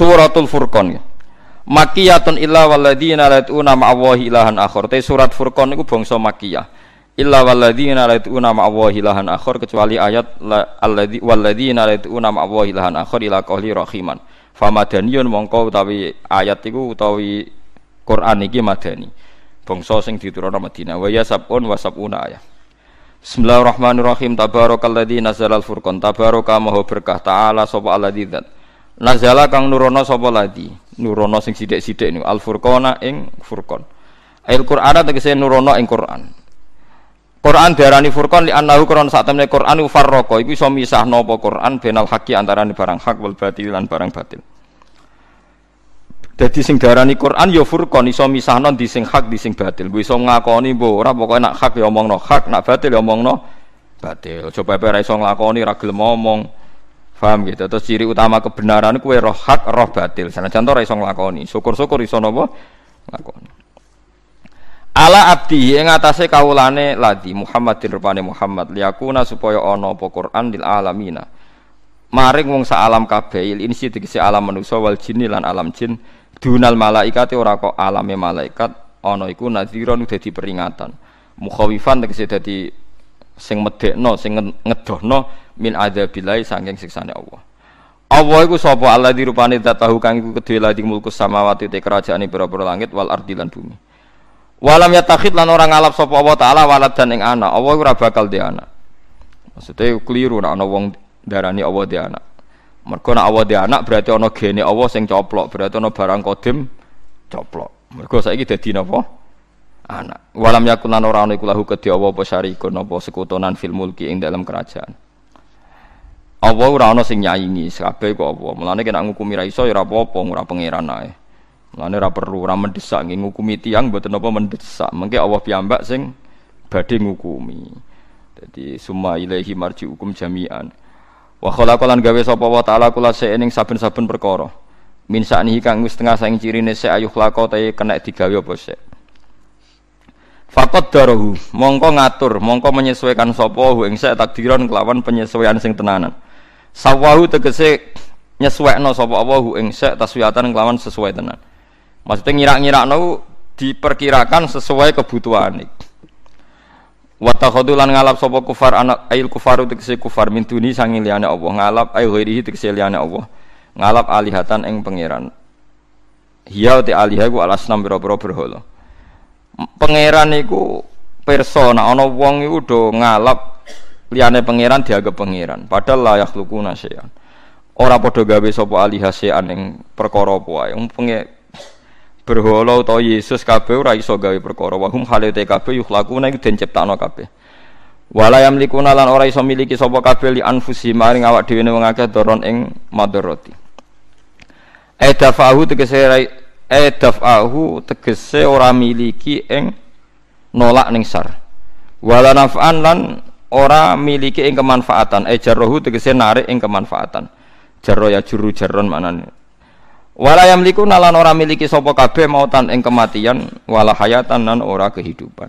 Suratul Furqan. Makiyatun illa walladzina la yad'una ma'allahi ilahan akhar. Te surat Furqan niku bangsa makiyah. Illa walladzina la yad'una ma'allahi ilahan akhar kecuali ayat alladzi walladzina la yad'una ma'allahi ilahan akhar ila qawli rahiman. Famadaniyun mongko utawi ayat iku utawi Quran iki madani. Bangsa sing diturunna Madinah. Wa ya sabun wa sabuna ayat. Bismillahirrahmanirrahim. Tabarakalladzi nazalal furqan. Tabaraka maha berkah ta'ala sapa alladzi. Nazala kang nurono sapa ladi. Nurono sing sithik-sithik niku al furqana ing furqan. Al Qur'an tegese nurono ing Qur'an. Quran diarani furqan li annahu Quran sak temne Quran farraqa iku iso misahno apa Quran benal haqi antarané barang hak wal batil lan barang batil. Dadi sing darani Quran ya furqan iso misahno di sing hak di sing batil. Ku iso ngakoni mbok ora pokoke nak hak ya omongno hak, nak batil ya omongno batil. Coba ora iso nglakoni ra gelem ngomong. Paham gitu. Terus ciri utama kebenaran kue roh hak, roh batil. Sana contoh ra iso nglakoni. Syukur-syukur iso napa? Nglakoni. Ala abdi ing atase kawulane ladi Muhammadin rupane Muhammad liyakuna supaya ana apa Quran lil alamina. Maring wong alam kabeh il insi tegese alam manusa wal jinni lan alam jin dunal malaikati ora kok alame malaikat ana iku nadhiron dadi peringatan mukhawifan tegese dadi sing medekno sing ngedohno min adzabillahi saking siksane Allah Allah iku sapa Allah dirupane tahu kang iku kedhe ladi mulkus samawati te kerajaane pira-pira langit wal ardi lan bumi walam yatakhid lan ora ngalap sapa Allah taala walad dan ing anak Allah ora bakal di anak maksudnya keliru nek ana wong darani Allah di anak Mergo nek Allah di anak berarti ana gene Allah sing coplok, berarti ana barang kodim coplok. Mergo saiki dadi napa? Anak. Walam yakun lan ora ana iku lahu kedhi Allah apa syarikun apa sekutonan fil mulki ing dalam kerajaan. Allah ora ana sing nyaingi, kabeh kok apa. Mulane kena ngukumi ra iso ya ora apa-apa, ora pangeran ae. Mulane ora perlu ora mendesak nggih ngukumi tiyang mboten apa mendesak. Mengke Allah piyambak sing badhe ngukumi. Jadi summa ilaihi marji'ukum jami'an. Wa khalaqalan gawe sapa wa ta'ala kula ing saben-saben perkara. Min kang wis tengah saing cirine se ayuh lako ta kena digawe apa sik. Fakot darahu, mongko ngatur, mongko menyesuaikan sapa hu sek takdiran kelawan penyesuaian sing tenanan. Sawahu tegese nyesuaikno sapa apa hu ing sek taswiatan kelawan sesuai tenan. Maksudnya ngira-ngirakno diperkirakan sesuai kebutuhan Wa takhadu lan ngalap sapa kufar anak ail kufaru tegese kufar min duni sangi liyane Allah. Ngalap ay ghairihi tegese liyane Allah. Ngalap alihatan ing pangeran. Hiya te alihah ku alasnam boro-boro berhala. Pangeran iku persona ana wong iku do ngalap liyane pangeran dianggap pangeran. Padahal la yakhluquna syai'an. Ora padha gawe sapa alihah syai'an ing perkara apa wae. Berhala utawa Yesus kabeh ora iso gawe perkara. Wa hum halate kabeh yukhlaquna iku den ciptakno kabeh. Wala yamlikuna lan ora iso miliki sapa kabeh li anfusi maring awak dhewe wong akeh doron ing madarati edafahu tegese edafahu tegese ora miliki ing nolak ning sar. Wala naf'an lan ora miliki ing kemanfaatan ejarrohu tegese narik ing kemanfaatan jarro ya juru jarron manane Wala yamliku nalan ora miliki sapa kabeh mautan ing kematian wala hayatan nan ora kehidupan.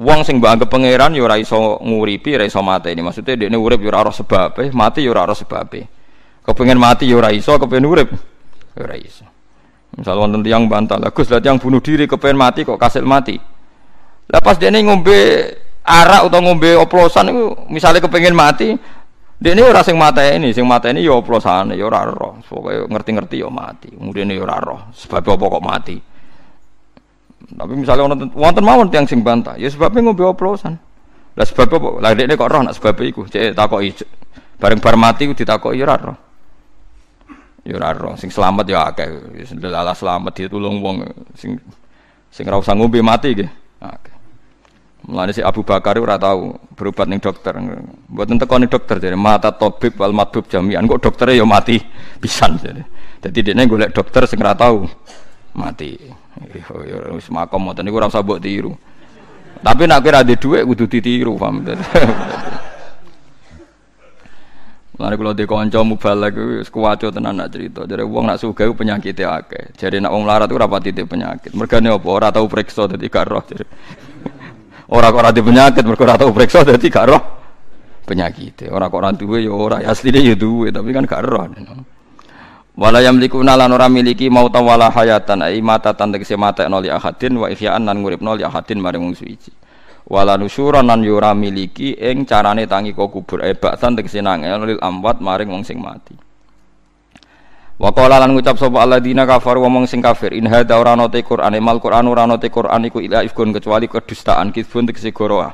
Wong sing mbok anggap pangeran ya ora iso nguripi, ora iso mateni. Maksudnya dekne urip ya ora ora sebabe, mati ya ora ora sebabe. Kepengin mati ya ora iso, kepengin urip ya ora iso. Misal wonten tiyang bantah, lah Gus, yang bunuh diri kepengin mati kok kasil mati. Lah pas dekne ngombe arak atau ngombe oplosan itu misalnya kepengin mati, ini ora sing mata ini, sing mata ini ya oplosane, ya ora roh. Pokoke ngerti-ngerti ya mati. Kemudian ya ora roh. Sebab apa kok mati? Tapi misalnya wonten wonten mawon tiyang sing bantah, ya sebabnya ngombe oplosan. Lah sebab apa? Lah dekne kok roh nak sebab iku. Cek takoki bareng bar mati ya ora roh. Ya ora roh. Sing selamat ya akeh. Wis selamat ditulung wong sing sing usah ngombe mati nggih. Akeh. Mulane si Abu Bakar ora tahu berobat ning dokter. Mboten teko ning dokter jadi mata tabib wal madhub jami'an kok dokternya ya mati pisan jadi. Dadi dekne golek dokter sing ora tahu mati. Ya wis makom ngoten niku ora usah mbok tiru. Tapi nek kira ada dhuwit kudu ditiru, paham. Mulane kula di kanca mubalak wis kuwaco tenan nak cerita. Jare wong nak sugih penyakit akeh. Jare nak wong larat ora pati penyakit. Mergane apa? Ora tau periksa dadi gak roh. Ora kok di penyakit mergo ora tau periksa dadi gak roh penyakit. Ora kok ora duwe ya ora asline ya duwe tapi kan gak roh. Wala yamlikuna lan ora miliki mauta wala hayatan ai mata tan tegese mata li ahadin wa ihya'an lan nguripno li ahadin maring wong suci. Wala nusyuran lan yo ora miliki ing carane tangi kok kubur e baksan tegese nangel lil amwat maring wong sing mati. Wa qala lan ngucap sapa alladzina kafaru wong sing kafir in hadza ora ana te Qur'an mal Qur'an ora ana te Qur'an iku ila ifkun kecuali kedustaan kidbun tegese goroah.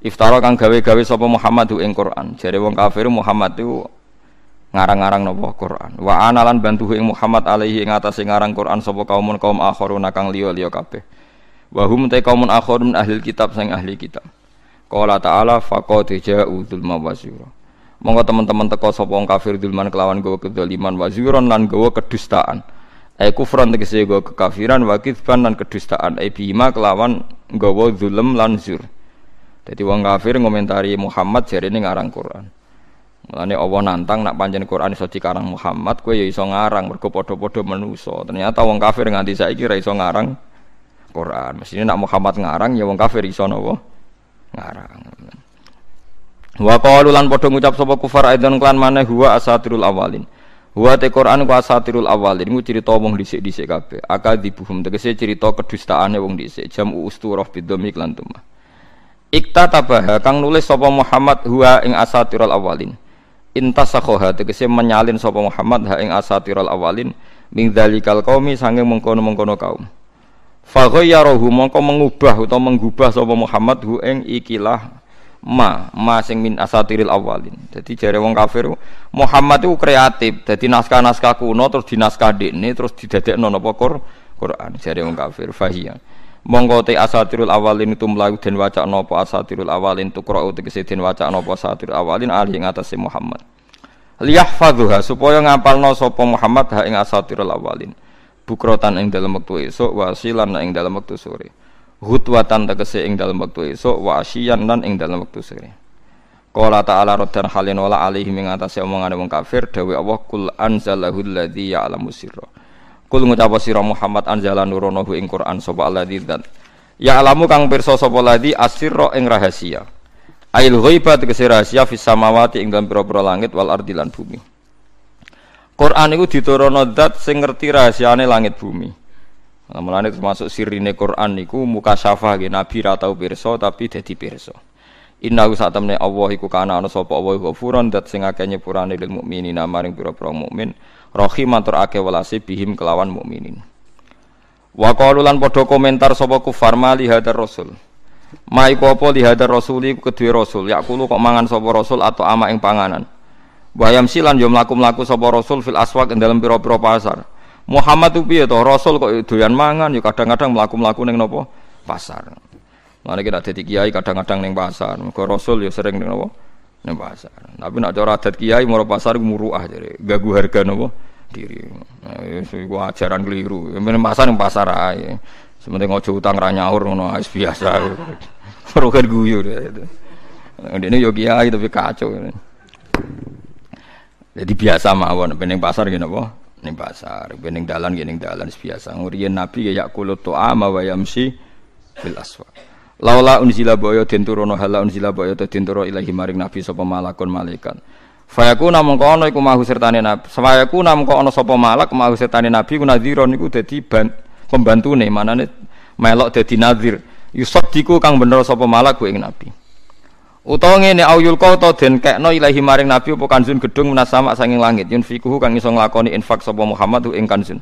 Iftara kang gawe-gawe sapa Muhammad ing Qur'an. Jare wong kafir Muhammad itu ngarang-ngarang napa Quran. Wa analan bantu ing Muhammad alaihi ing atase ngarang Quran sapa kaumun kaum akharuna kang liya-liya kabeh. Wa hum ta kaumun akharun ahli kitab sing ahli kitab. Qala ta'ala faqad ja'u dzulma wa Monggo teman-teman teko sapa wong kafir dzulman kelawan gawa kedzaliman wa zuron lan gawa kedustaan. Ai kufran tegese gawa kekafiran wa kitsban lan kedustaan. Ai bima kelawan gawa zulm lan zur. Jadi wong kafir ngomentari Muhammad jarene ngarang Quran. Mulane Allah nantang nak pancen Quran iso dikarang Muhammad, kowe ya iso ngarang mergo padha-padha manusa. Ternyata wong kafir nganti saiki ra iso ngarang Quran. Mestinya nak Muhammad ngarang ya wong kafir iso napa? Ngarang. Wa qalu lan padha ngucap sapa kufar aidan klan maneh huwa asatirul awalin. Huwa te Quran ku asatirul awalin iku cerita wong dhisik-dhisik kabeh. Akadibuhum tegese cerita kedustaane wong dhisik. Jam usturah bidomik lan tumah. Ikta tabaha kang nulis sapa Muhammad huwa ing asatirul awalin intasakhoha tegese menyalin sapa Muhammad ha ing asatirul awalin min dzalikal qaumi sange mengkono-mengkono kaum fa ghayyarahu mongko mengubah utawa menggubah sapa Muhammad hu ing ikilah ma ma sing min asatiril awalin. Jadi jare wong kafir Muhammad itu kreatif jadi naskah-naskah kuno terus dinaskah dekne terus didadekno napa Quran jare wong kafir fahiyah. Monggo te asatirul awalin itu mlayu den waca napa asatirul awalin tukra tegese den waca napa asatirul awalin ali ing atase Muhammad. Liyahfadhuha supaya ngapalno sapa Muhammad ha ing asatirul awalin. Bukrotan ing dalam wektu esuk wasilan ing dalam wektu sore hutwatan tegese ing dalam wektu esuk wa asyian lan ing dalam wektu sore Qala ta'ala raddan halin wala alaihi ing atase omongane wong kafir dawe Allah kul anzalahu alladzi ya'lamu sirra Kul ngucap sira Muhammad anzala nuronahu ing Quran sapa alladzi dan Ya alamu kang pirsa sapa ladzi asirra ing rahasia. Ail ghaiba tegese rahasia fis samawati ing dalam pira-pira langit wal ardi lan bumi. Quran iku diturunno zat sing ngerti rahasiane langit bumi. Mulane termasuk sirine Quran niku muka syafa nabi ra tau pirsa tapi dadi pirsa. Inna sak temne Allah iku kana ana sapa Allah ghafurun dat sing akeh nyepurane lil mukminina maring pira-pira mukmin rahim tur ake walase bihim kelawan mukminin. Wa qalu lan padha komentar sapa kufar mali hadar rasul? Ma iku apa li hadar kedue rasul. Yakulu kok mangan sapa rasul atau ama ing panganan? Bayam silan yo mlaku-mlaku sapa rasul fil aswaq ing dalem pira-pira pasar Muhammad itu piye to rasul kok doyan mangan yo kadang-kadang mlaku-mlaku ning napa pasar Mana kita dadi kiai kadang-kadang ning pasar mergo rasul yo sering ning napa ning pasar. Tapi nak cara adat kiai moro pasar muruah jadi gagu harga nopo diri. Nah, iku ajaran keliru. Men pasar ning pasar ae. Sementing ojo utang ra nyaur ngono wis biasa. Rokan guyur itu. Ini yo kiai tapi kacau. Jadi biasa mawon pening pasar gini apa? Ning pasar, pening dalan gini dalan biasa. Nguriyen Nabi ya yakulut tu'ama wa yamsi fil aswaq. Laula unzila boyo den turono hala unzila boyo te den turo ilahi maring nabi sapa malakun malaikat. Fayaku namung kono iku mahu sertane nabi. Fayaku namung kono sapa malak mahu sertane nabi ku nadhira niku dadi pembantune manane melok dadi nadhir. Yusaddiku kang bener sapa malak ku ing nabi. Utawa ngene auyul kau to den kekno ilahi maring nabi apa kanjun gedung menasama sanging langit yunfikuhu kang iso nglakoni infak sapa Muhammad ing kanjun.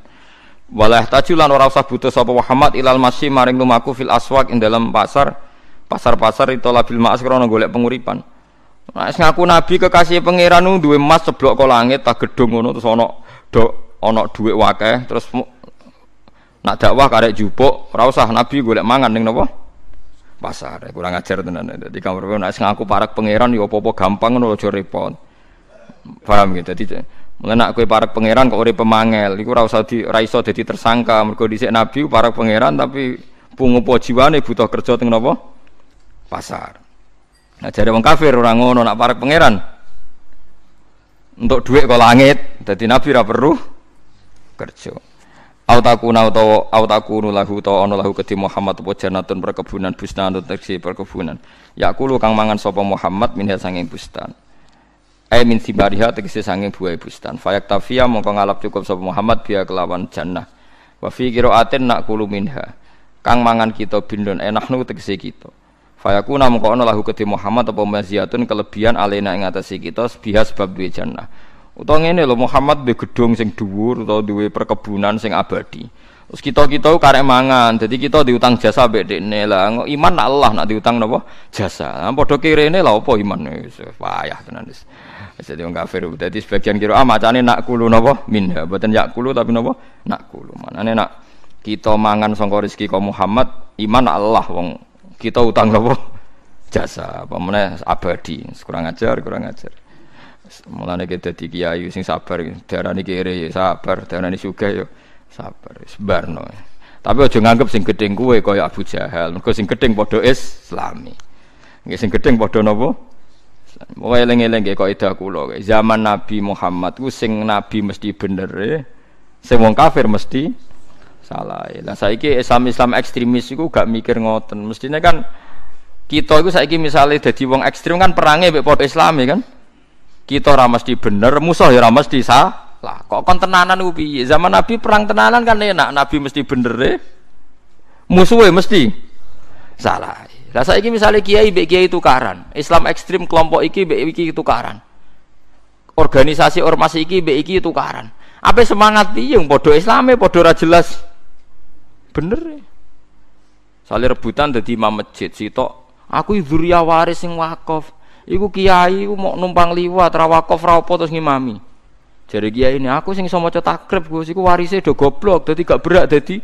Walah tajulan ora usah butuh sapa Muhammad ilal masih maring lumaku fil aswak ing dalam pasar pasar-pasar itu labil ma'as krana golek penguripan. Nah, ngaku nabi kekasih pangeran nu duwe emas seblok kok langit tak gedung ngono terus ana do ana dhuwit wakeh terus nak dakwah karek jupuk ora usah nabi golek mangan ning napa? Pasar. Kurang ajar tenan. Dadi kamar nek ngaku parak pangeran ya apa-apa gampang ngono aja repot. Paham gitu. Dadi Mengenak kue para pangeran kok urip pemangel, iku ora di ora iso dadi tersangka. Mergo dhisik nabi para pangeran tapi pungupo jiwane butuh kerja teng napa? Pasar. Nah jare wong kafir ngono nak para pangeran. Untuk duit kok langit, dadi nabi ora perlu kerja. Au takuna utawa au takunu lahu utawa ana lahu kedhi Muhammad apa janatun perkebunan bustan utawa perkebunan. Yakulu kang mangan sapa Muhammad minha sanging bustan. ai min simariha tegese sanging buah bustan fayak tafia mongko ngalap cukup sapa Muhammad biya kelawan jannah. Wa fi qiraatin nak kulu minha. Kang mangan kita bindon enaknu tegese kita. Fayakuna mongko ana lahu kedhe Muhammad apa maziyatun kelebihan alena ing atase kita biha sebab duwe jannah utawa ngene lho Muhammad duwe gedung sing dhuwur utawa duwe perkebunan sing abadi Terus kita kita karek mangan, jadi kita diutang jasa mbek dekne lah. Iman Allah nak diutang napa? Jasa. Nah, padha kirene lah apa iman wis payah tenan wis. Jadi orang kafir. Jadi sebagian kira ah macane nak kulu nopo minha, buatan yak kulu tapi nopo nak kulu. Mana nak kita mangan sangka rezeki Muhammad, iman Allah wong kita utang nopo jasa. Apa mana abadi. Kurang ajar, kurang ajar. Mulane kita dadi kiai sing sabar, darani kere ya sabar, darani sugih ya sabar, sebarno. Tapi aja nganggep sing gedeng kuwe kaya Abu Jahal. Mergo sing gedeng padha Islami. Nggih sing gedeng padha napa? Pokoke eling-eling nggih kaidah kula. Zaman Nabi Muhammad ku sing nabi mesti bener e. Sing wong kafir mesti salah. Lah saiki Islam Islam ekstremis iku gak mikir ngoten. Mestine kan kita itu saiki misalnya jadi wong ekstrim kan perangnya mbek padha Islami kan. Kita ora mesti bener, musuh ya ora mesti salah. Kok kon tenanan? Zaman Nabi perang tenanan kan enak, Nabi mesti bener e. Musuhnya mesti salah. Lah saiki misalnya kiai mbek kiai tukaran, Islam ekstrim kelompok iki mbek iki tukaran. Organisasi ormas iki mbek iki tukaran. Apa semangat piye padha Islame padha ora jelas. Bener ya. Sale rebutan dadi imam masjid sitok. Aku dzurriya waris sing wakaf. Iku kiai iku mau numpang liwat ra wakaf ra apa terus ngimami. Jare kiai ini aku sing iso maca takrib Gus iku warise do goblok dadi gak berak dadi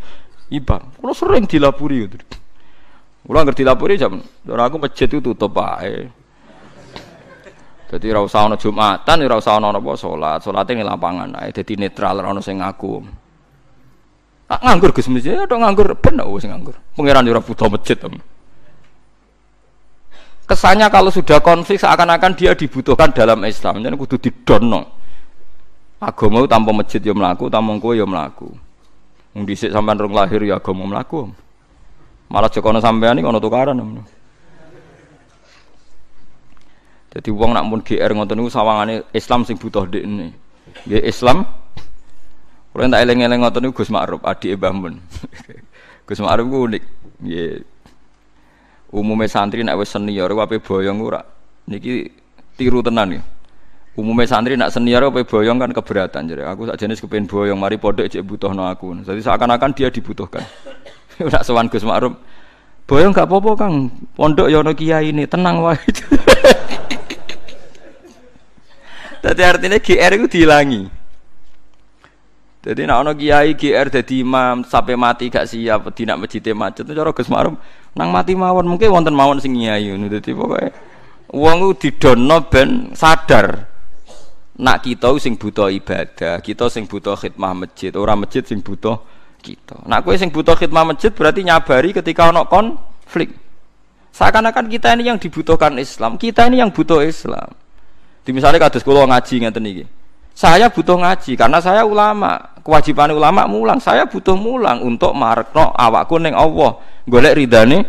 imam. Kulo sering dilapuri gitu. Kulo ngerti dilapuri jam, ora aku masjid itu tutup ae. Jadi ora usah ana Jumatan, ora usah ana apa salat. Ning lapangan ae dadi netral ora ana sing. Tak nganggur Gus mesti ya tok nganggur ben wis nganggur. Pangeran ora butuh masjid. Tem. Kesannya kalau sudah konflik seakan-akan dia dibutuhkan dalam Islam. Jadi kudu didono. Agama tanpa masjid ya mlaku, tanpa kowe ya mlaku. Wong dhisik sampean rong lahir ya agama mlaku. Malah jokono sampean iki ana tukaran. Jadi uang nak pun GR ngoten niku sawangane Islam sing butuh dekne. Nggih Islam Kalau tak eleng-eleng ngoten niku Gus Ma'ruf, adik Mbah Mun. Gus Ma'ruf ku unik. Umume santri nek wis senior ape boyong ora. Niki tiru tenan ya. Umumnya santri nak senior apa boyong kan keberatan jadi aku tak jenis kepengen boyong mari podok cek butuh no aku jadi seakan-akan dia dibutuhkan Udah sowan Gus Ma'ruf. Boyong gak apa-apa Kang. Pondok ya ono kiai ini, tenang wae. Dadi artinya GR itu dihilangi. Jadi nak ono kiai GR jadi imam sampai mati gak siap tidak masjid macet cara Gus Ma'ruf nang mati mawon mungkin wonten mawon sing kiai ngono dadi pokoke wong ku didono ben sadar nak kita sing butuh ibadah, kita sing butuh khidmah masjid, orang masjid sing butuh kita. Nah, kue sing butuh khidmah masjid berarti nyabari ketika ono konflik. Seakan-akan kita ini yang dibutuhkan Islam, kita ini yang butuh Islam. Di misalnya kados kula ngaji ngeten iki. Saya butuh ngaji karena saya ulama. Kewajiban ulama mulang, saya butuh mulang untuk marekno awakku ning Allah, golek ridane.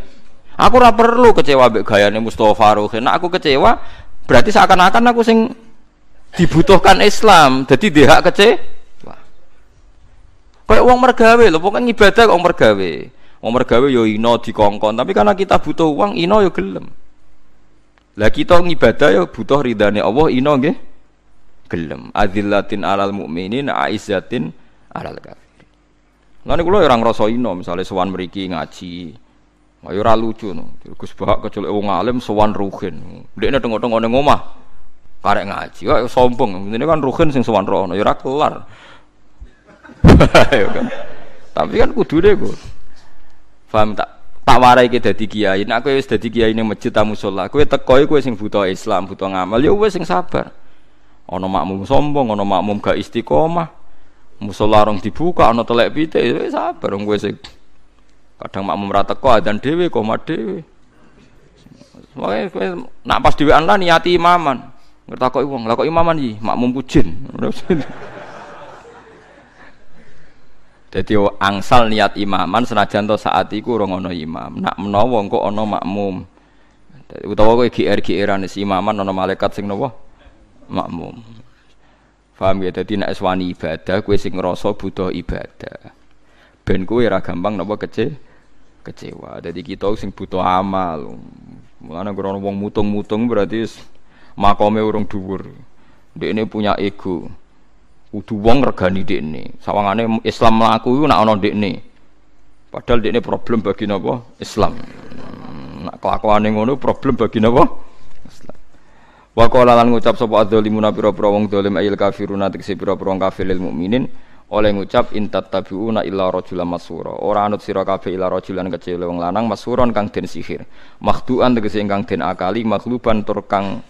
Aku ora perlu kecewa mbek gayane Mustofa Ruhin. Nah, aku kecewa berarti seakan-akan aku sing dibutuhkan Islam. Jadi dia hak kecewa. Kayak uang mergawe loh, pokoknya ibadah kok mergawe. Uang mergawe yo ino dikongkon, tapi karena kita butuh uang, ino yo gelem. Lah kita ngibadah yo butuh ridane Allah, ino nggih gelem. Adillatin alal mukminin, aizzatin alal kafir. Lan kula yo ora ngrasa ino, misale sowan ngaji. Ayo ora lucu no. Gus Bahak kecelek wong alim sowan ruhin. Ndekne tengok-tengok ning omah. Karek ngaji. Kok sombong. Ini kan ruhin sing sowan rono, ya ora kelar. kan. Tapi kan kudu deh gue. Faham tak? Tak warai kita dadi kiai. Nek kowe wis dadi kiai ning masjid tamu sholat, kowe teko kowe sing butuh Islam, butuh ngamal, ya wis sing sabar. Ana makmum sombong, ana makmum gak istiqomah. Musola rong dibuka, ana telek pitik, ya wis sabar wong kowe sing kadang makmum ra teko adzan dhewe koma dhewe. Makanya kowe nak pas dhewean lah niati imaman. Ngertakoki wong, lah kok imaman iki makmum kujin. Jadi angsal niat imaman senajan to saat iku ora ono imam. Nak menawa engko ana makmum. Utawa kowe GR GRan si imaman ana malaikat sing napa? makmum. Paham ya? Dadi nek wani ibadah kowe sing ngrasa butuh ibadah. Ben kowe ora gampang napa kece kecewa. Jadi kita sing butuh amal. Mulane ora wong mutung-mutung berarti makome urung dhuwur. Dekne punya ego. Kudu wong regani dekne. Sawangane Islam mlaku iku nek ana dekne. Padahal dekne problem bagi napa? Islam. Nak kelakuane ngono problem bagi napa? Islam. Wa qala lan ngucap sapa adzalimuna pira-pira wong zalim ayil kafiruna tekse pira-pira wong kafir lil mukminin. Oleh ngucap intat tabiuna illa rajulan masura. Ora anut sira kabeh illa rajulan kecil wong lanang masuron kang den sihir. Makhduan tegese ingkang den akali makhluban tur kang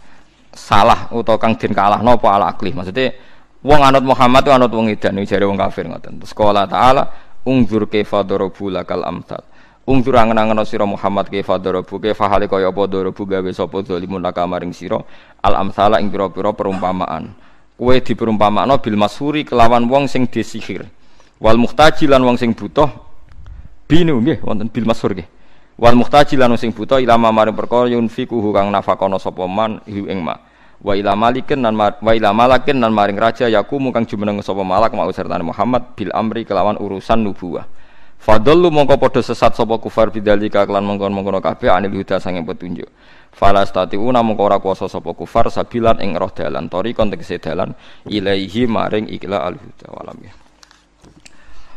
salah utawa kang den kalah napa ala akli? Maksudnya wong anut Muhammad anut wong iki jare wong kafir ngoten. Qala taala ungzur kaifa darabu lakal amsal ungzur angen-angen sira Muhammad kaifa darabu kaifa hale kaya apa darabu gawe sapa zalimun laka maring sira? Al amsala ing pira-pira perumpamaan. Kowe diperumpamakno bil masuri kelawan wong sing disihir. Wal muhtaji lan wong sing butuh. Binu nggih wonten bil masur nggih. Wal muhtaji lan sing buta ilama maring perkara yunfikuhu kang nafakono sapa man hu ing ma. Wa ila malikin nan wa ila malakin nan maring raja yakumu kang jumeneng sapa malak mau sertane Muhammad bil amri kelawan urusan nubuwah Fadallu mongko padha sesat sapa kufar bidzalika kelan mongkon-mongkon kabeh anil huda sange petunjuk. Statiuna mongko ora kuasa sapa kufar sabilan ing roh dalan tori kontekse dalan ilaihi maring ikla al huda walam ya.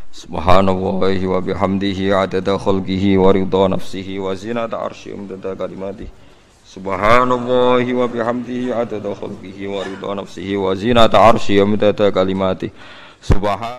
Subhanallahi wa bihamdihi adada khalqihi wa ridha nafsihi wa zinata arsyi umdada kalimati Subhanallahi wa bihamdihi adada khalqihi wa ridha nafsihi wa zinata arsyi umdada kalimati Subhan